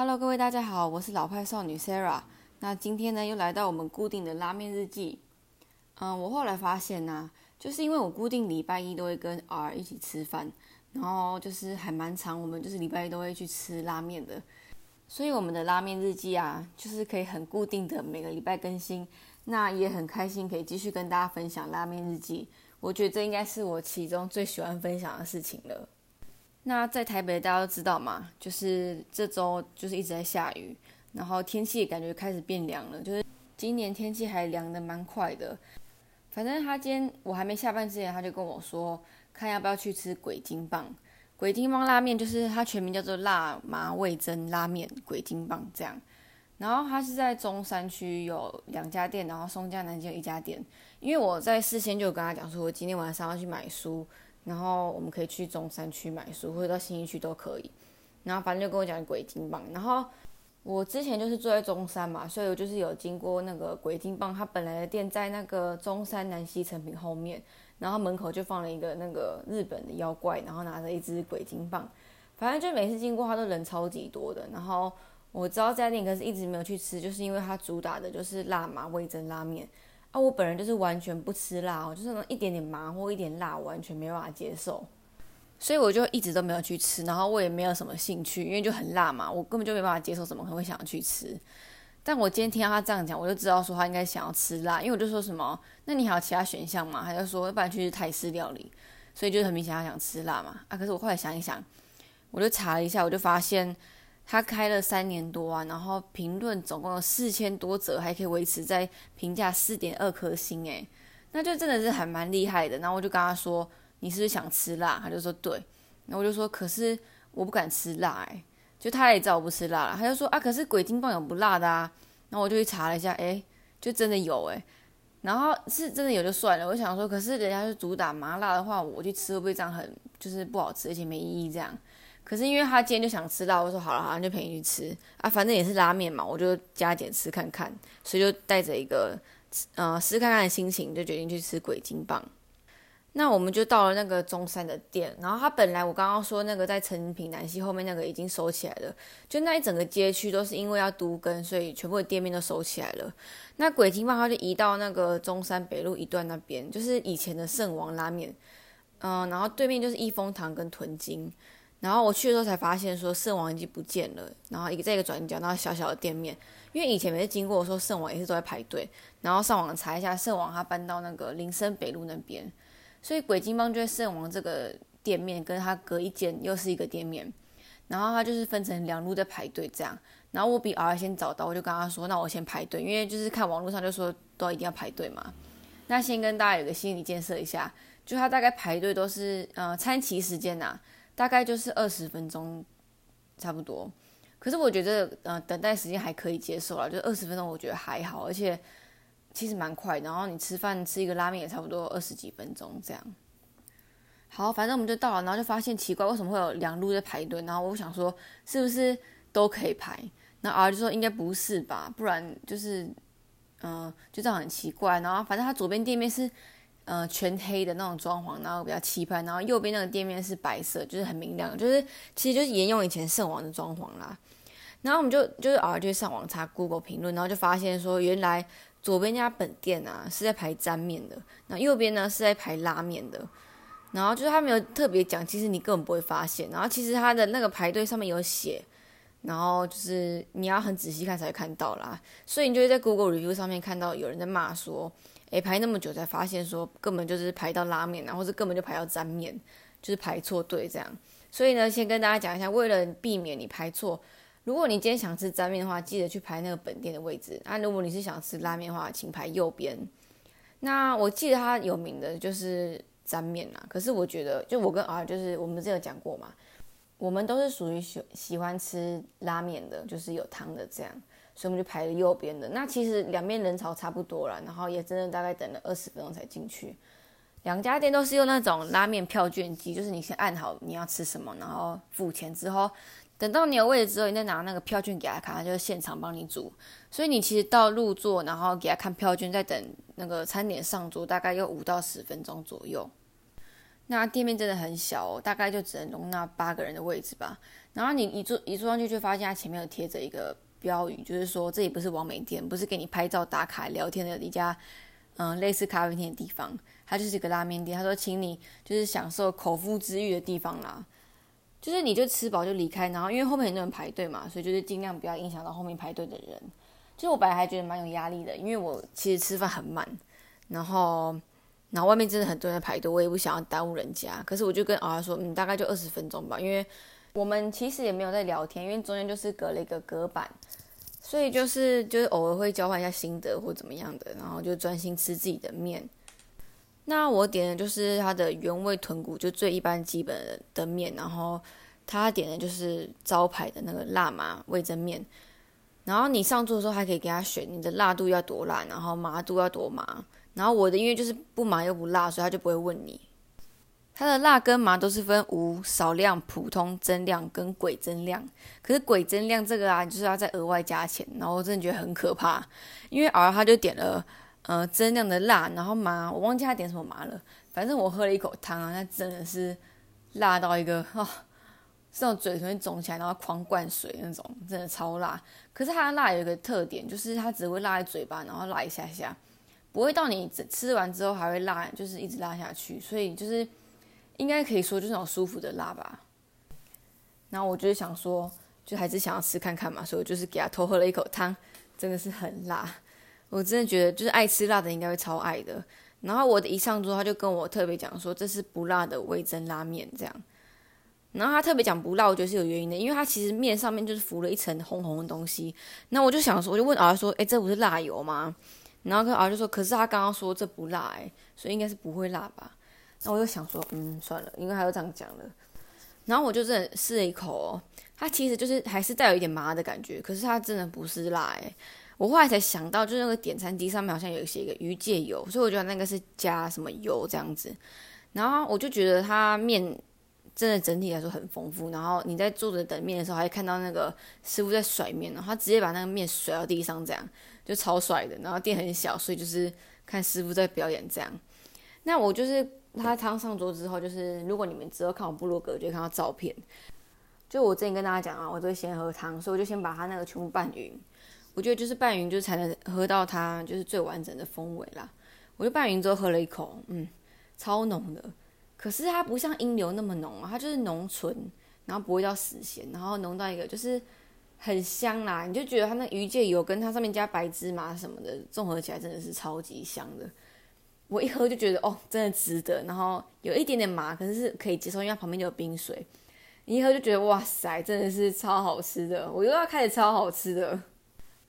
Hello，各位大家好，我是老派少女 Sarah。那今天呢，又来到我们固定的拉面日记。嗯，我后来发现呢，就是因为我固定礼拜一都会跟 R 一起吃饭，然后就是还蛮长，我们就是礼拜一都会去吃拉面的，所以我们的拉面日记啊，就是可以很固定的每个礼拜更新。那也很开心可以继续跟大家分享拉面日记，我觉得这应该是我其中最喜欢分享的事情了。那在台北，大家都知道嘛，就是这周就是一直在下雨，然后天气感觉开始变凉了，就是今年天气还凉的蛮快的。反正他今天我还没下班之前，他就跟我说，看要不要去吃鬼金棒。鬼金棒拉面就是它全名叫做辣麻味增拉面鬼金棒这样。然后它是在中山区有两家店，然后松江南京有一家店。因为我在事先就跟他讲说，我今天晚上要去买书。然后我们可以去中山区买书，或者到新一区都可以。然后反正就跟我讲鬼金棒。然后我之前就是住在中山嘛，所以我就是有经过那个鬼金棒，它本来的店在那个中山南西成品后面，然后门口就放了一个那个日本的妖怪，然后拿着一支鬼金棒。反正就每次经过它都人超级多的。然后我知道这家店，可是一直没有去吃，就是因为它主打的就是辣麻味增拉面。啊，我本人就是完全不吃辣哦，就是那一点点麻或一点辣，完全没办法接受，所以我就一直都没有去吃，然后我也没有什么兴趣，因为就很辣嘛，我根本就没办法接受，怎么可能会想要去吃？但我今天听到他这样讲，我就知道说他应该想要吃辣，因为我就说什么，那你还有其他选项吗？他就说，要不然去泰式料理，所以就很明显他想吃辣嘛。啊，可是我后来想一想，我就查了一下，我就发现。他开了三年多啊，然后评论总共有四千多则，还可以维持在评价四点二颗星，诶，那就真的是还蛮厉害的。然后我就跟他说：“你是不是想吃辣？”他就说：“对。”然后我就说：“可是我不敢吃辣，诶，就他也知道我不吃辣了。他就说：“啊，可是鬼金棒有不辣的啊。”然后我就去查了一下，诶，就真的有，诶。然后是真的有就算了。我想说，可是人家是主打麻辣的话，我去吃会不会这样很就是不好吃，而且没意义这样？可是因为他今天就想吃辣，我说好了好了，就陪你去吃啊，反正也是拉面嘛，我就加点吃看看，所以就带着一个呃试看看的心情，就决定去吃鬼金棒。那我们就到了那个中山的店，然后他本来我刚刚说那个在成品南西后面那个已经收起来了，就那一整个街区都是因为要都更，所以全部的店面都收起来了。那鬼金棒他就移到那个中山北路一段那边，就是以前的圣王拉面，嗯，然后对面就是益丰堂跟屯金。然后我去的时候才发现，说圣王已经不见了。然后一个在一个转角，然后小小的店面，因为以前每次经过，我说圣王也是都在排队。然后上网查一下，圣王他搬到那个林森北路那边，所以鬼金帮就在圣王这个店面，跟他隔一间又是一个店面。然后他就是分成两路在排队这样。然后我比 R 先找到，我就跟他说，那我先排队，因为就是看网络上就说都一定要排队嘛。那先跟大家有个心理建设一下，就他大概排队都是呃餐期时间呐。大概就是二十分钟，差不多。可是我觉得，呃，等待时间还可以接受了，就二十分钟，我觉得还好，而且其实蛮快。然后你吃饭吃一个拉面也差不多二十几分钟这样。好，反正我们就到了，然后就发现奇怪，为什么会有两路在排队？然后我想说，是不是都可以排？那 R 就说应该不是吧，不然就是，嗯，就这样很奇怪。然后反正他左边店面是。呃，全黑的那种装潢，然后比较气派，然后右边那个店面是白色，就是很明亮，就是其实就是沿用以前圣王的装潢啦。然后我们就就是偶尔就上网查 Google 评论，然后就发现说，原来左边家本店啊是在排沾面的，那右边呢是在排拉面的。然后就是他没有特别讲，其实你根本不会发现。然后其实他的那个排队上面有写，然后就是你要很仔细看才会看到啦。所以你就会在 Google Review 上面看到有人在骂说。诶，排那么久才发现说根本就是排到拉面，啊，或是根本就排到沾面，就是排错队这样。所以呢，先跟大家讲一下，为了避免你排错，如果你今天想吃沾面的话，记得去排那个本店的位置。那如果你是想吃拉面的话，请排右边。那我记得它有名的就是沾面啦，可是我觉得，就我跟 R 就是我们这个讲过嘛，我们都是属于喜喜欢吃拉面的，就是有汤的这样。所以我们就排了右边的，那其实两边人潮差不多了，然后也真的大概等了二十分钟才进去。两家店都是用那种拉面票券机，就是你先按好你要吃什么，然后付钱之后，等到你有位置之后，你再拿那个票券给他看，他就现场帮你煮。所以你其实到入座，然后给他看票券，再等那个餐点上桌，大概要五到十分钟左右。那店面真的很小，大概就只能容纳八个人的位置吧。然后你一坐一坐上去，就发现它前面有贴着一个标语，就是说这里不是完美店，不是给你拍照打卡聊天的一家，嗯，类似咖啡店的地方，它就是一个拉面店。他说，请你就是享受口腹之欲的地方啦，就是你就吃饱就离开。然后因为后面很多人排队嘛，所以就是尽量不要影响到后面排队的人。其实我本来还觉得蛮有压力的，因为我其实吃饭很慢，然后。然后外面真的很多人排队，我也不想要耽误人家。可是我就跟儿说，嗯，大概就二十分钟吧，因为我们其实也没有在聊天，因为中间就是隔了一个隔板，所以就是就是偶尔会交换一下心得或怎么样的，然后就专心吃自己的面。那我点的就是它的原味豚骨，就最一般基本的面，然后他点的就是招牌的那个辣麻味增面。然后你上桌的时候还可以给他选你的辣度要多辣，然后麻度要多麻。然后我的因为就是不麻又不辣，所以他就不会问你。它的辣跟麻都是分无、少量、普通、增量跟鬼增量。可是鬼增量这个啊，就是要再额外加钱。然后我真的觉得很可怕，因为儿他就点了呃增量的辣，然后麻我忘记他点什么麻了。反正我喝了一口汤啊，那真的是辣到一个啊，这种嘴唇肿起来，然后狂灌水那种，真的超辣。可是它的辣有一个特点，就是它只会辣在嘴巴，然后辣一下下。不会到你吃完之后还会辣，就是一直辣下去，所以就是应该可以说就是那种舒服的辣吧。然后我就是想说，就还是想要吃看看嘛，所以我就是给他偷喝了一口汤，真的是很辣。我真的觉得就是爱吃辣的应该会超爱的。然后我的一上桌，他就跟我特别讲说这是不辣的味增拉面这样。然后他特别讲不辣，我觉得是有原因的，因为他其实面上面就是浮了一层红红的东西。那我就想说，我就问儿子说，哎，这不是辣油吗？然后跟儿就说，可是他刚刚说这不辣哎，所以应该是不会辣吧？那我又想说，嗯，算了，因为他都这样讲了。然后我就真的试了一口哦，它其实就是还是带有一点麻的感觉，可是它真的不是辣哎。我后来才想到，就是那个点餐机上面好像有写一个鱼介油，所以我觉得那个是加什么油这样子。然后我就觉得它面真的整体来说很丰富。然后你在坐着等面的时候，还看到那个师傅在甩面，然后他直接把那个面甩到地上这样。就超帅的，然后店很小，所以就是看师傅在表演这样。那我就是他汤上桌之后，就是如果你们之后看我部落格，就看到照片。就我之前跟大家讲啊，我都会先喝汤，所以我就先把它那个全部拌匀。我觉得就是拌匀，就才能喝到它就是最完整的风味啦。我就拌匀之后喝了一口，嗯，超浓的。可是它不像英流那么浓啊，它就是浓醇，然后不会到死咸，然后浓到一个就是。很香啦，你就觉得它那鱼介油跟它上面加白芝麻什么的，综合起来真的是超级香的。我一喝就觉得哦，真的值得。然后有一点点麻，可是是可以接受，因为它旁边就有冰水。你一喝就觉得哇塞，真的是超好吃的。我又要开始超好吃的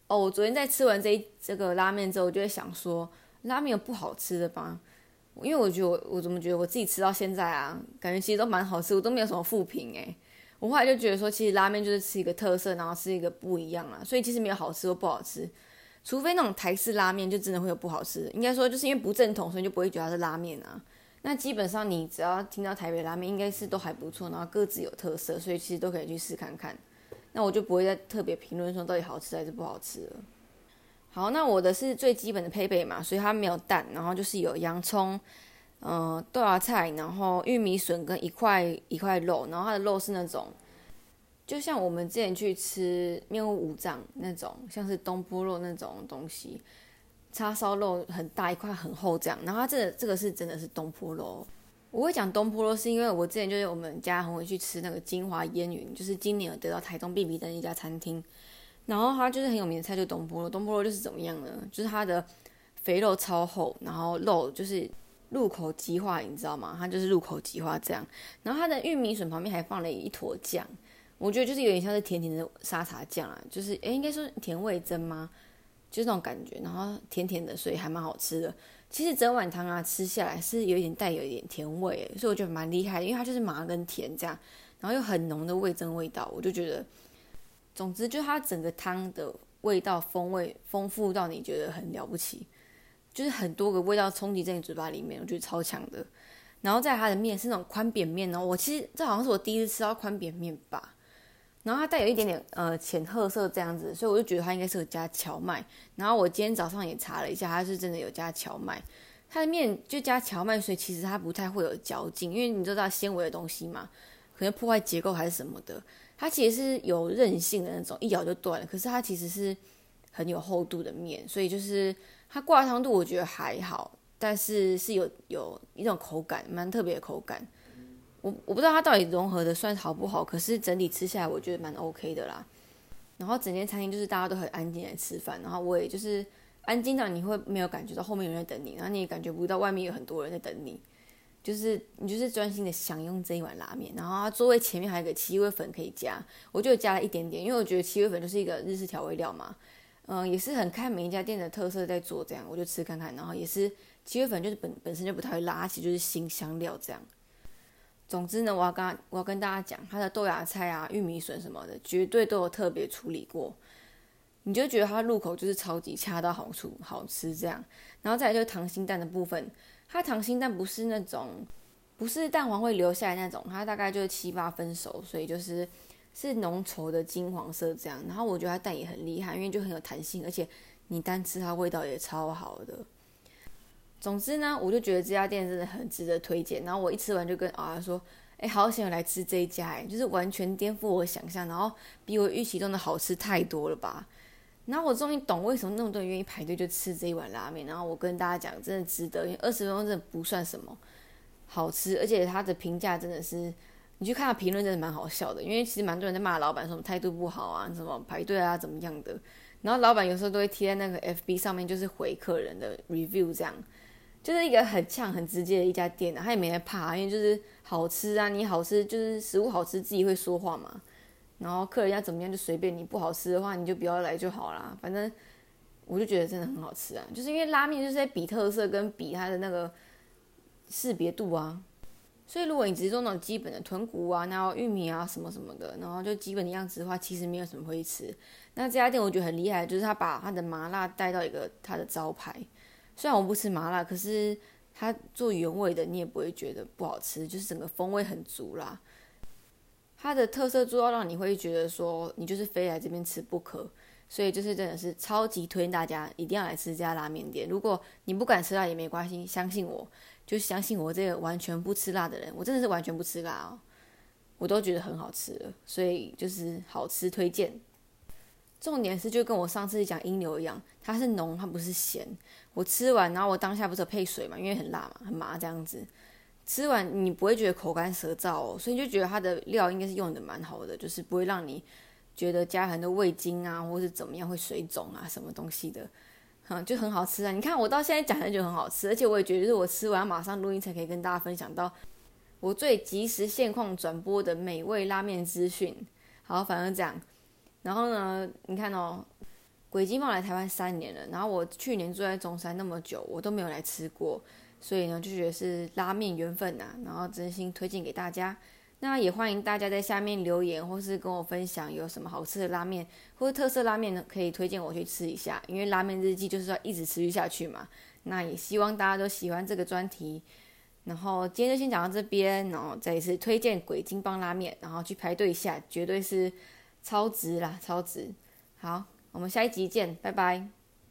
哦。我昨天在吃完这一这个拉面之后，我就会想说，拉面有不好吃的吧？因为我觉得我我怎么觉得我自己吃到现在啊，感觉其实都蛮好吃，我都没有什么负评诶。我后来就觉得说，其实拉面就是吃一个特色，然后吃一个不一样啊，所以其实没有好吃或不好吃，除非那种台式拉面就真的会有不好吃。应该说就是因为不正统，所以就不会觉得它是拉面啊。那基本上你只要听到台北拉面，应该是都还不错，然后各自有特色，所以其实都可以去试看看。那我就不会再特别评论说到底好吃还是不好吃了。好，那我的是最基本的配备嘛，所以它没有蛋，然后就是有洋葱。嗯，豆芽菜，然后玉米笋跟一块一块肉，然后它的肉是那种，就像我们之前去吃面屋五脏那种，像是东坡肉那种东西，叉烧肉很大一块很厚这样，然后它这个这个是真的是东坡肉。我会讲东坡肉是因为我之前就是我们家很会去吃那个金华烟云，就是今年有得到台中必比登一家餐厅，然后它就是很有名的菜就东坡肉，东坡肉就是怎么样呢？就是它的肥肉超厚，然后肉就是。入口即化，你知道吗？它就是入口即化这样。然后它的玉米笋旁边还放了一坨酱，我觉得就是有点像是甜甜的沙茶酱啊，就是诶，应该说甜味噌吗？就是那种感觉。然后甜甜的，所以还蛮好吃的。其实整碗汤啊吃下来是有一点带有一点甜味，所以我觉得蛮厉害，因为它就是麻跟甜这样，然后又很浓的味噌味道，我就觉得，总之就它整个汤的味道风味丰富到你觉得很了不起。就是很多个味道冲击在你嘴巴里面，我觉得超强的。然后在它的面是那种宽扁面哦，我其实这好像是我第一次吃到宽扁面吧。然后它带有一点点呃浅褐色这样子，所以我就觉得它应该是有加荞麦。然后我今天早上也查了一下，它是真的有加荞麦。它的面就加荞麦所以，其实它不太会有嚼劲，因为你知道纤维的东西嘛，可能破坏结构还是什么的。它其实是有韧性的那种，一咬就断了。可是它其实是很有厚度的面，所以就是它挂汤度我觉得还好，但是是有有一种口感，蛮特别的口感。我我不知道它到底融合的算好不好，可是整体吃下来我觉得蛮 OK 的啦。然后整间餐厅就是大家都很安静来吃饭，然后我也就是安静到你会没有感觉到后面有人在等你，然后你也感觉不到外面有很多人在等你。就是你就是专心的享用这一碗拉面，然后它座位前面还有个七味粉可以加，我就加了一点点，因为我觉得七味粉就是一个日式调味料嘛，嗯，也是很看每一家店的特色在做这样，我就吃看看，然后也是七味粉就是本本身就不太会辣，其实就是新香料这样。总之呢，我要跟我要跟大家讲，它的豆芽菜啊、玉米笋什么的，绝对都有特别处理过，你就觉得它入口就是超级恰到好处，好吃这样。然后再来就是溏心蛋的部分。它溏心蛋不是那种，不是蛋黄会留下来那种，它大概就是七八分熟，所以就是是浓稠的金黄色这样。然后我觉得它蛋也很厉害，因为就很有弹性，而且你单吃它味道也超好的。总之呢，我就觉得这家店真的很值得推荐。然后我一吃完就跟啊说，哎，好想来吃这一家，哎，就是完全颠覆我想象，然后比我预期中的好吃太多了吧。然后我终于懂为什么那么多人愿意排队就吃这一碗拉面。然后我跟大家讲，真的值得，因为二十分钟真的不算什么，好吃，而且它的评价真的是，你去看他评论真的蛮好笑的。因为其实蛮多人在骂老板，说态度不好啊，什么排队啊怎么样的。然后老板有时候都会贴在那个 FB 上面，就是回客人的 review，这样就是一个很呛、很直接的一家店啊。他也没在怕，因为就是好吃啊，你好吃就是食物好吃，自己会说话嘛。然后客人要怎么样就随便你，不好吃的话你就不要来就好啦。反正我就觉得真的很好吃啊，就是因为拉面就是在比特色跟比它的那个识别度啊。所以如果你只是做那种基本的豚骨啊，然后玉米啊什么什么的，然后就基本的样子的话，其实没有什么会吃。那这家店我觉得很厉害，就是他把他的麻辣带到一个他的招牌。虽然我不吃麻辣，可是它做原味的你也不会觉得不好吃，就是整个风味很足啦。它的特色做到让你会觉得说你就是非来这边吃不可，所以就是真的是超级推荐大家一定要来吃这家拉面店。如果你不敢吃辣也没关系，相信我，就相信我这个完全不吃辣的人，我真的是完全不吃辣哦，我都觉得很好吃了，所以就是好吃推荐。重点是就跟我上次讲阴牛一样，它是浓，它不是咸。我吃完然后我当下不是配水嘛，因为很辣嘛，很麻这样子。吃完你不会觉得口干舌燥哦，所以就觉得它的料应该是用的蛮好的，就是不会让你觉得加很多味精啊，或是怎么样会水肿啊什么东西的，哈，就很好吃啊！你看我到现在讲的就很好吃，而且我也觉得是我吃完马上录音才可以跟大家分享到我最及时现况转播的美味拉面资讯。好，反正这样，然后呢，你看哦，鬼金茂来台湾三年了，然后我去年住在中山那么久，我都没有来吃过。所以呢，就觉得是拉面缘分呐，然后真心推荐给大家。那也欢迎大家在下面留言，或是跟我分享有什么好吃的拉面或者特色拉面呢，可以推荐我去吃一下。因为拉面日记就是要一直持续下去嘛。那也希望大家都喜欢这个专题。然后今天就先讲到这边，然后再一次推荐鬼金帮拉面，然后去排队一下，绝对是超值啦，超值。好，我们下一集见，拜拜。